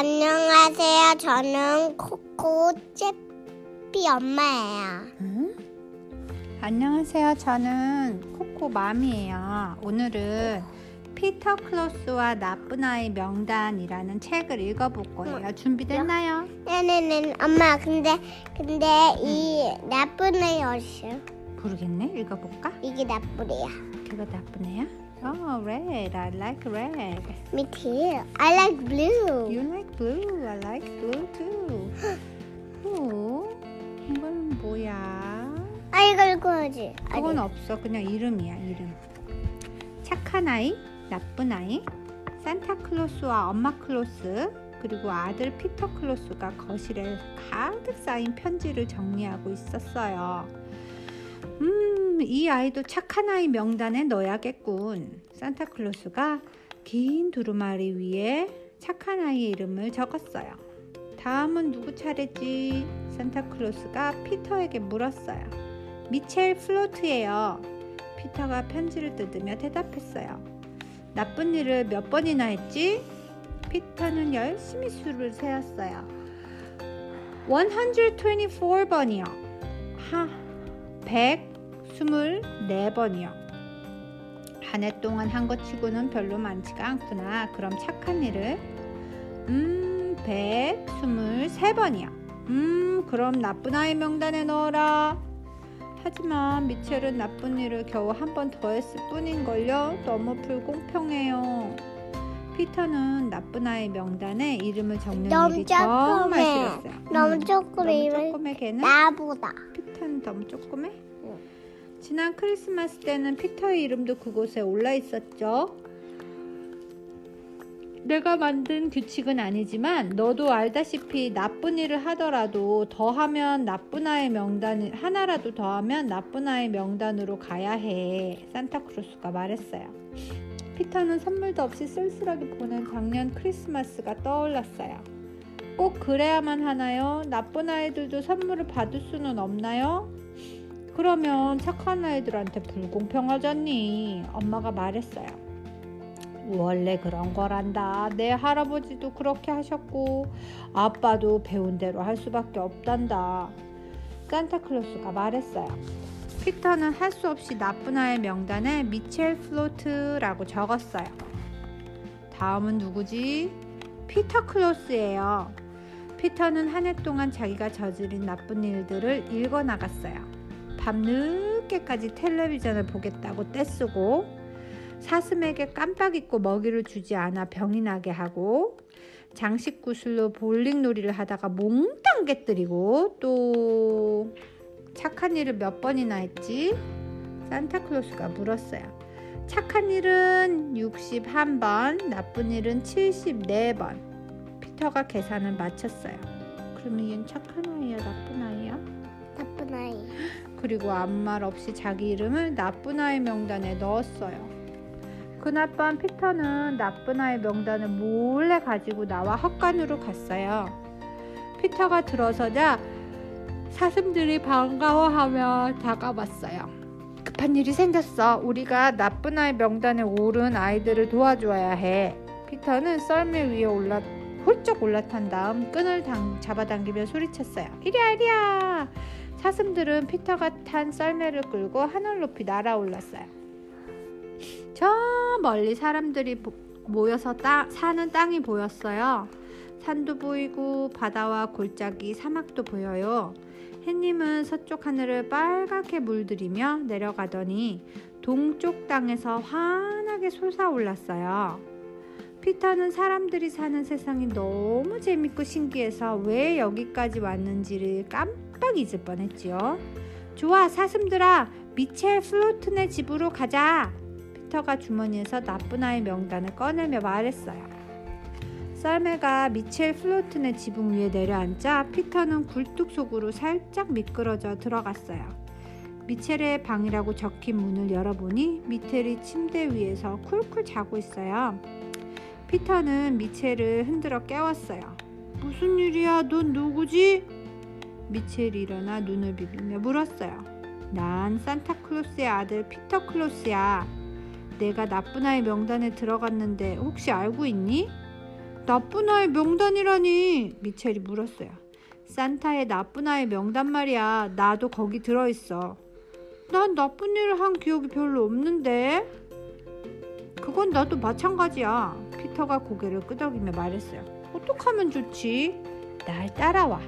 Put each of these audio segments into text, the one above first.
안녕하세요. 저는 코코제피 엄마예요. 응? 안녕하세요. 저는 코코 맘이에요. 오늘은 피터 클로스와 나쁜 아이 명단이라는 책을 읽어볼 거예요. 준비됐나요? 네네네. 엄마, 근데, 근데 이 나쁜 애 어딨어요? 모르겠네. 읽어볼까? 이게 나쁜 애야. 그거 나쁜 애야? Oh, red. I like red. Me too. I like blue. You like blue. I like blue too. 오, 이건 뭐야? 아, 이거 읽어야지. 그건. 없어. 그냥 이름이야, 이름. 착한 아이, 나쁜 아이, 산타 클로스와 엄마 클로스, 그리고 아들 피터 클로스가 거실에 가득 쌓인 편지를 정리하고 있었어요. 음, 이 아이도 착한 아이 명단에 넣어야겠군. 산타클로스가 긴 두루마리 위에 착한 아이의 이름을 적었어요. 다음은 누구 차례지? 산타클로스가 피터에게 물었어요. 미첼 플로트예요. 피터가 편지를 뜯으며 대답했어요. 나쁜 일을 몇 번이나 했지? 피터는 열심히 수를 세었어요. 124번이요. 하, 124번이요. 한 해 동안 한 것 치고는 별로 많지가 않구나. 그럼 착한 일을 음, 123번이요. 음, 그럼 나쁜 아이 명단에 넣어라. 하지만 미첼은 나쁜 일을 겨우 한 번 더 했을 뿐인걸요. 너무 불공평해요. 피터는 나쁜 아이 명단에 이름을 적는 너무 일이 정말 조그매. 싫었어요. 너무 음, 조그매. 너무 조그매 걔는 나보다. 피터는 너무 조그매? 응. 지난 크리스마스 때는 피터의 이름도 그곳에 올라 있었죠. 내가 만든 규칙은 아니지만 너도 알다시피 나쁜 일을 하더라도 더하면 나쁜 아이 명단 하나라도 더하면 나쁜 아이 명단으로 가야 해. 산타크로스가 말했어요. 피터는 선물도 없이 쓸쓸하게 보낸 작년 크리스마스가 떠올랐어요. 꼭 그래야만 하나요? 나쁜 아이들도 선물을 받을 수는 없나요? 그러면 착한 아이들한테 불공평하잖니. 엄마가 말했어요. 원래 그런 거란다. 내 할아버지도 그렇게 하셨고, 아빠도 배운 대로 할 수밖에 없단다. 산타클로스가 말했어요. 피터는 할 수 없이 나쁜 아이 명단에 미첼 플로튼이라고 적었어요. 다음은 누구지? 피터 클로스예요. 피터는 한 해 동안 자기가 저지른 나쁜 일들을 읽어 나갔어요. 밤 늦게까지 텔레비전을 보겠다고 떼쓰고 사슴에게 깜빡 잊고 먹이를 주지 않아 병이 나게 하고 장식 구슬로 볼링 놀이를 하다가 몽땅 깨뜨리고 또 착한 일을 몇 번이나 했지? 산타클로스가 물었어요. 착한 일은 61번, 나쁜 일은 74번. 피터가 계산을 마쳤어요. 그러면 얘는 착한 아이야, 나쁜 아이야? 나쁜 아이. 그리고 아무 말 없이 자기 이름을 나쁜 아이 명단에 넣었어요. 그날 밤 피터는 나쁜 아이 명단을 몰래 가지고 나와 헛간으로 갔어요. 피터가 들어서자 사슴들이 반가워하며 다가왔어요. 급한 일이 생겼어. 우리가 나쁜 아이 명단에 오른 아이들을 도와줘야 해. 피터는 썰매 위에 올라 훌쩍 올라탄 다음 끈을 당, 잡아당기며 소리쳤어요. 이리야 이리야. 사슴들은 피터가 탄 썰매를 끌고 하늘 높이 날아올랐어요. 저 멀리 사람들이 보- 모여서 따, 사는 땅이 보였어요. 산도 보이고 바다와 골짜기 사막도 보여요. 해님은 서쪽 하늘을 빨갛게 물들이며 내려가더니 동쪽 땅에서 환하게 솟아올랐어요. 피터는 사람들이 사는 세상이 너무 재밌고 신기해서 왜 여기까지 왔는지를 깜빡 잊을 뻔했지요. 좋아, 사슴들아, 미첼 플로튼의 집으로 가자. 피터가 주머니에서 나쁜 아이 명단을 꺼내며 말했어요. 썰매가 미첼 플로튼의 지붕 위에 내려앉자 피터는 굴뚝 속으로 살짝 미끄러져 들어갔어요. 미첼의 방이라고 적힌 문을 열어보니 미첼이 침대 위에서 쿨쿨 자고 있어요. 피터는 미첼을 흔들어 깨웠어요. 무슨 일이야? 넌 누구지? 미첼이 일어나 눈을 비비며 물었어요. 난 산타클로스의 아들 피터 클로스야. 내가 나쁜 아이 명단에 들어갔는데 혹시 알고 있니? 나쁜 아이 명단이라니 미첼이 물었어요. 산타의 나쁜 아이 명단 말이야. 나도 거기 들어있어. 난 나쁜 일을 한 기억이 별로 없는데. 그건 나도 마찬가지야. 피터가 고개를 끄덕이며 말했어요. 어떡하면 좋지? 날 따라와.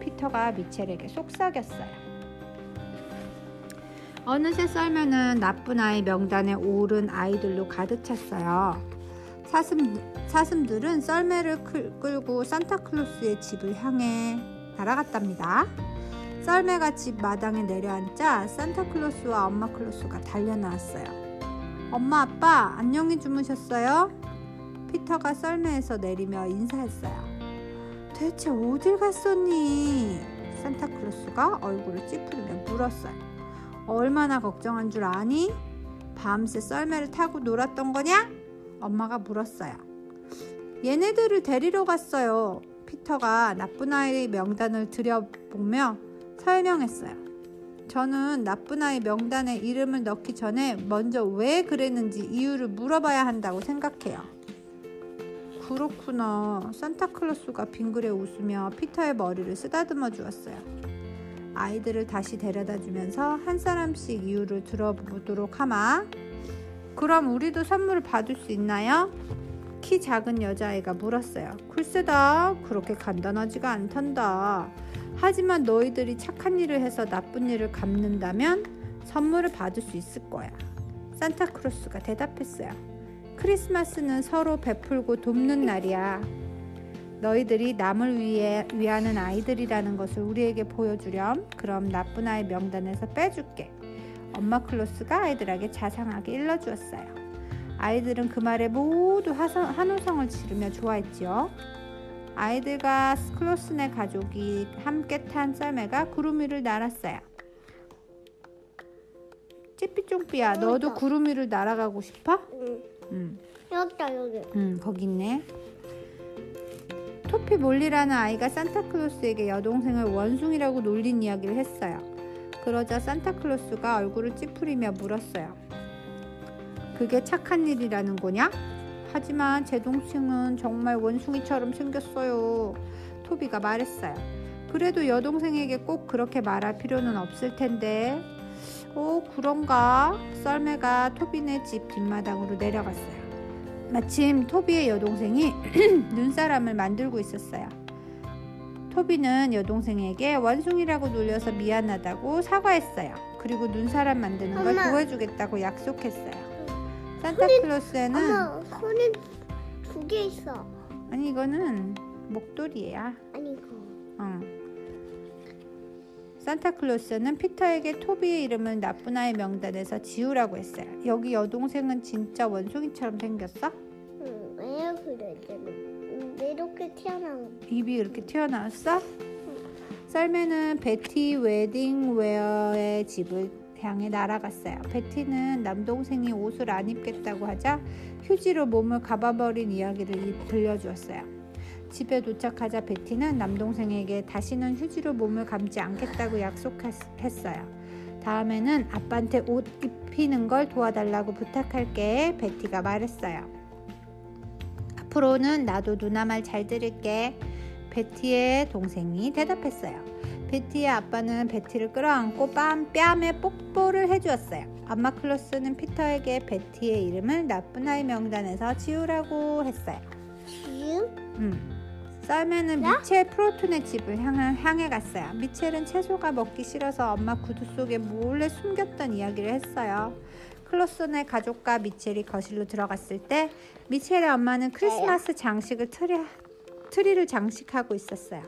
피터가 미첼에게 속삭였어요. 어느새 썰면은 나쁜 아이 명단에 오른 아이들로 가득 찼어요. 사슴, 사슴들은 썰매를 클, 끌고 산타클로스의 집을 향해 날아갔답니다. 썰매가 집 마당에 내려앉자 산타클로스와 엄마 클로스가 달려나왔어요. 엄마 아빠 안녕히 주무셨어요? 피터가 썰매에서 내리며 인사했어요. 대체 어딜 갔었니? 산타클로스가 얼굴을 찌푸리며 물었어요. 얼마나 걱정한 줄 아니? 밤새 썰매를 타고 놀았던 거냐? 엄마가 물었어요. 얘네들을 데리러 갔어요. 피터가 나쁜 아이 명단을 들여보며 설명했어요. 저는 나쁜 아이 명단에 이름을 넣기 전에 먼저 왜 그랬는지 이유를 물어봐야 한다고 생각해요. 그렇구나. 산타클로스가 빙그레 웃으며 피터의 머리를 쓰다듬어 주었어요. 아이들을 다시 데려다 주면서 한 사람씩 이유를 들어보도록 하마. 그럼 우리도 선물을 받을 수 있나요? 키 작은 여자아이가 물었어요. 글쎄다, 그렇게 간단하지가 않단다. 하지만 너희들이 착한 일을 해서 나쁜 일을 갚는다면 선물을 받을 수 있을 거야. 산타크로스가 대답했어요. 크리스마스는 서로 베풀고 돕는 날이야. 너희들이 남을 위해 위하는 아이들이라는 것을 우리에게 보여주렴. 그럼 나쁜 아이 명단에서 빼줄게. 엄마 클로스가 아이들에게 자상하게 일러주었어요. 아이들은 그 말에 모두 한호성을 지르며 좋아했지요. 아이들과 클로스네 가족이 함께 탄 썰매가 구름 위를 날았어요. 찌삐쫑삐야, 너도 구름 위를 날아가고 싶어? 응. 응. 여기다 여기. 응, 거기 있네. 토피 몰리라는 아이가 산타클로스에게 여동생을 원숭이라고 놀린 이야기를 했어요. 그러자 산타클로스가 얼굴을 찌푸리며 물었어요. 그게 착한 일이라는 거냐? 하지만 제 동생은 정말 원숭이처럼 생겼어요. 토비가 말했어요. 그래도 여동생에게 꼭 그렇게 말할 필요는 없을 텐데. 오, 그런가? 썰매가 토비네 집 뒷마당으로 내려갔어요. 마침 토비의 여동생이 눈사람을 만들고 있었어요. 토비는 여동생에게 원숭이라고 놀려서 미안하다고 사과했어요. 그리고 눈사람 만드는 걸 엄마. 도와주겠다고 약속했어요. 산타클로스에는 엄마 손에 두 개 있어. 아니 이거는 목도리야. 아니 이거. 어. 산타클로스는 피터에게 토비의 이름을 나쁜 아이 명단에서 지우라고 했어요. 여기 여동생은 진짜 원숭이처럼 생겼어? 응. 왜왜 이렇게 튀어나온? 입이 이렇게 튀어나왔어? 썰매는 베티 웨딩웨어의 집을 향해 날아갔어요. 베티는 남동생이 옷을 안 입겠다고 하자 휴지로 몸을 감아버린 이야기를 들려주었어요. 집에 도착하자 베티는 남동생에게 다시는 휴지로 몸을 감지 않겠다고 약속했어요. 다음에는 아빠한테 옷 입히는 걸 도와달라고 부탁할게. 베티가 말했어요. 앞으로는 나도 누나 말 잘 들을게. 베티의 동생이 대답했어요. 베티의 아빠는 베티를 끌어안고 뺨, 뺨에 뽀뽀를 해주었어요. 엄마 클로스는 피터에게 베티의 이름을 나쁜 아이 명단에서 지우라고 했어요. 지금? 음. 썰매는 미첼 플로튼의 집을 향해, 갔어요. 미첼은 채소가 먹기 싫어서 엄마 구두 속에 몰래 숨겼던 이야기를 했어요. 클로스의 가족과 미첼이 거실로 들어갔을 때 미첼의 엄마는 크리스마스 장식을 트리, 트리를 장식하고 있었어요.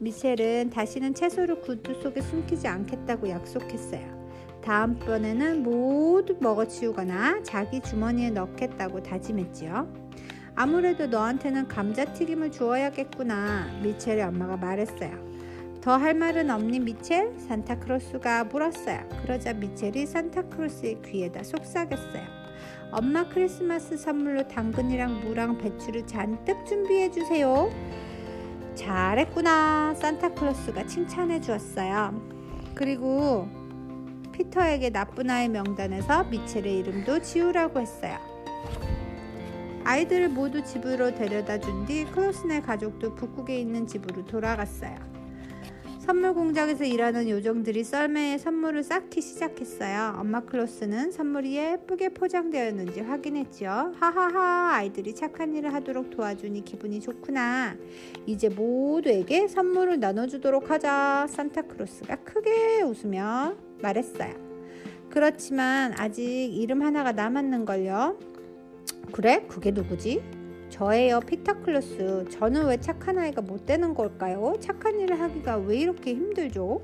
미첼은 다시는 채소를 구두 속에 숨기지 않겠다고 약속했어요. 다음번에는 모두 먹어치우거나 자기 주머니에 넣겠다고 다짐했지요. 아무래도 너한테는 감자튀김을 주어야겠구나. 미첼의 엄마가 말했어요. 더 할 말은 없니 미첼? 산타크로스가 물었어요. 그러자 미첼이 산타크로스의 귀에다 속삭였어요. 엄마 크리스마스 선물로 당근이랑 무랑 배추를 잔뜩 준비해 주세요. 잘했구나. 산타클로스가 칭찬해 주었어요. 그리고 피터에게 나쁜 아이 명단에서 미첼의 이름도 지우라고 했어요. 아이들을 모두 집으로 데려다 준뒤 클로스네 가족도 북극에 있는 집으로 돌아갔어요. 선물 공장에서 일하는 요정들이 썰매에 선물을 쌓기 시작했어요. 엄마 클로스는 선물이 예쁘게 포장되었는지 확인했죠. 하하하 아이들이 착한 일을 하도록 도와주니 기분이 좋구나. 이제 모두에게 선물을 나눠주도록 하자. 산타클로스가 크게 웃으며 말했어요. 그렇지만 아직 이름 하나가 남았는걸요. 그래? 그게 누구지? 저예요, 피터클로스. 저는 왜 착한 아이가 못 되는 걸까요? 착한 일을 하기가 왜 이렇게 힘들죠?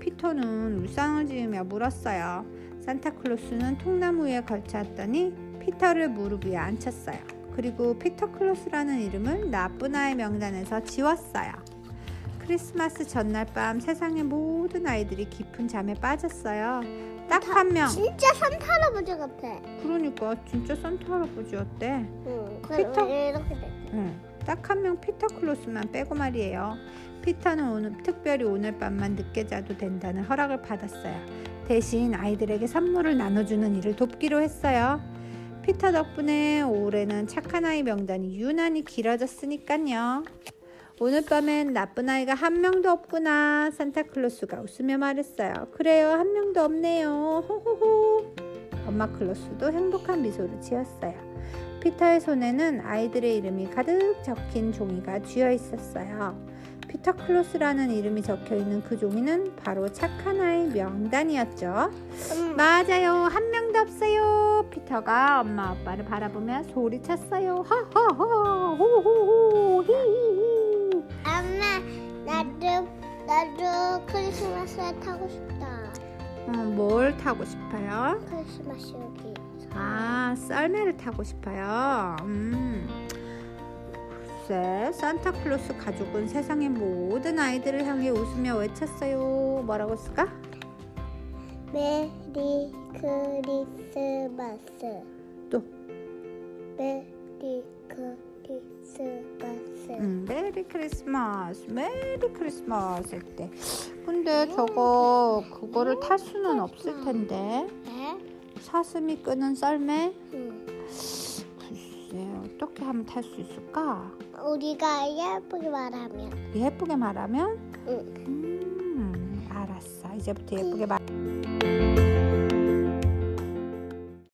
피터는 울상을 지으며 물었어요. 산타클로스는 통나무 위에 걸쳐왔더니 피터를 무릎 위에 앉혔어요. 그리고 피터클로스라는 이름을 나쁜 아이 명단에서 지웠어요. 크리스마스 전날 밤 세상의 모든 아이들이 깊은 잠에 빠졌어요. 딱 한 명. 진짜 산타 할아버지 같아. 그러니까 진짜 산타 할아버지였대. 응. 피터? 왜 이렇게 돼? 응. 딱 한 명 피터 클로스만 빼고 말이에요. 피터는 오늘 특별히 오늘 밤만 늦게 자도 된다는 허락을 받았어요. 대신 아이들에게 선물을 나눠주는 일을 돕기로 했어요. 피터 덕분에 올해는 착한 아이 명단이 유난히 길어졌으니까요. 오늘 밤엔 나쁜 아이가 한 명도 없구나. 산타클로스가 웃으며 말했어요. 그래요, 한 명도 없네요. 호호호. 엄마 클로스도 행복한 미소를 지었어요. 피터의 손에는 아이들의 이름이 가득 적힌 종이가 쥐어 있었어요. 피터 클로스라는 이름이 적혀 있는 그 종이는 바로 착한 아이 명단이었죠. 음, 맞아요. 한 명도 없어요. 피터가 엄마 아빠를 바라보며 소리쳤어요. 하하하 호호호 히히히. 나도 나도 크리스마스에 타고 싶다. 어, 뭘 타고 싶어요? 크리스마스 여기. 아, 썰매를 타고 싶어요. 음. 글쎄, 산타클로스 가족은 세상의 모든 아이들을 향해 웃으며 외쳤어요. 뭐라고 쓸까? 메리 크리스마스. 또. 메리 크리스마스. 음, 메리 크리스마스, 메리 크리스마스 할 때. 근데 저거 그거를 탈 수는 없을 텐데. 네? 사슴이 끄는 썰매? 응. 글쎄, 어떻게 하면 탈 수 있을까? 우리가 예쁘게 말하면. 예쁘게 말하면? 응. 음, 알았어. 이제부터 예쁘게 말.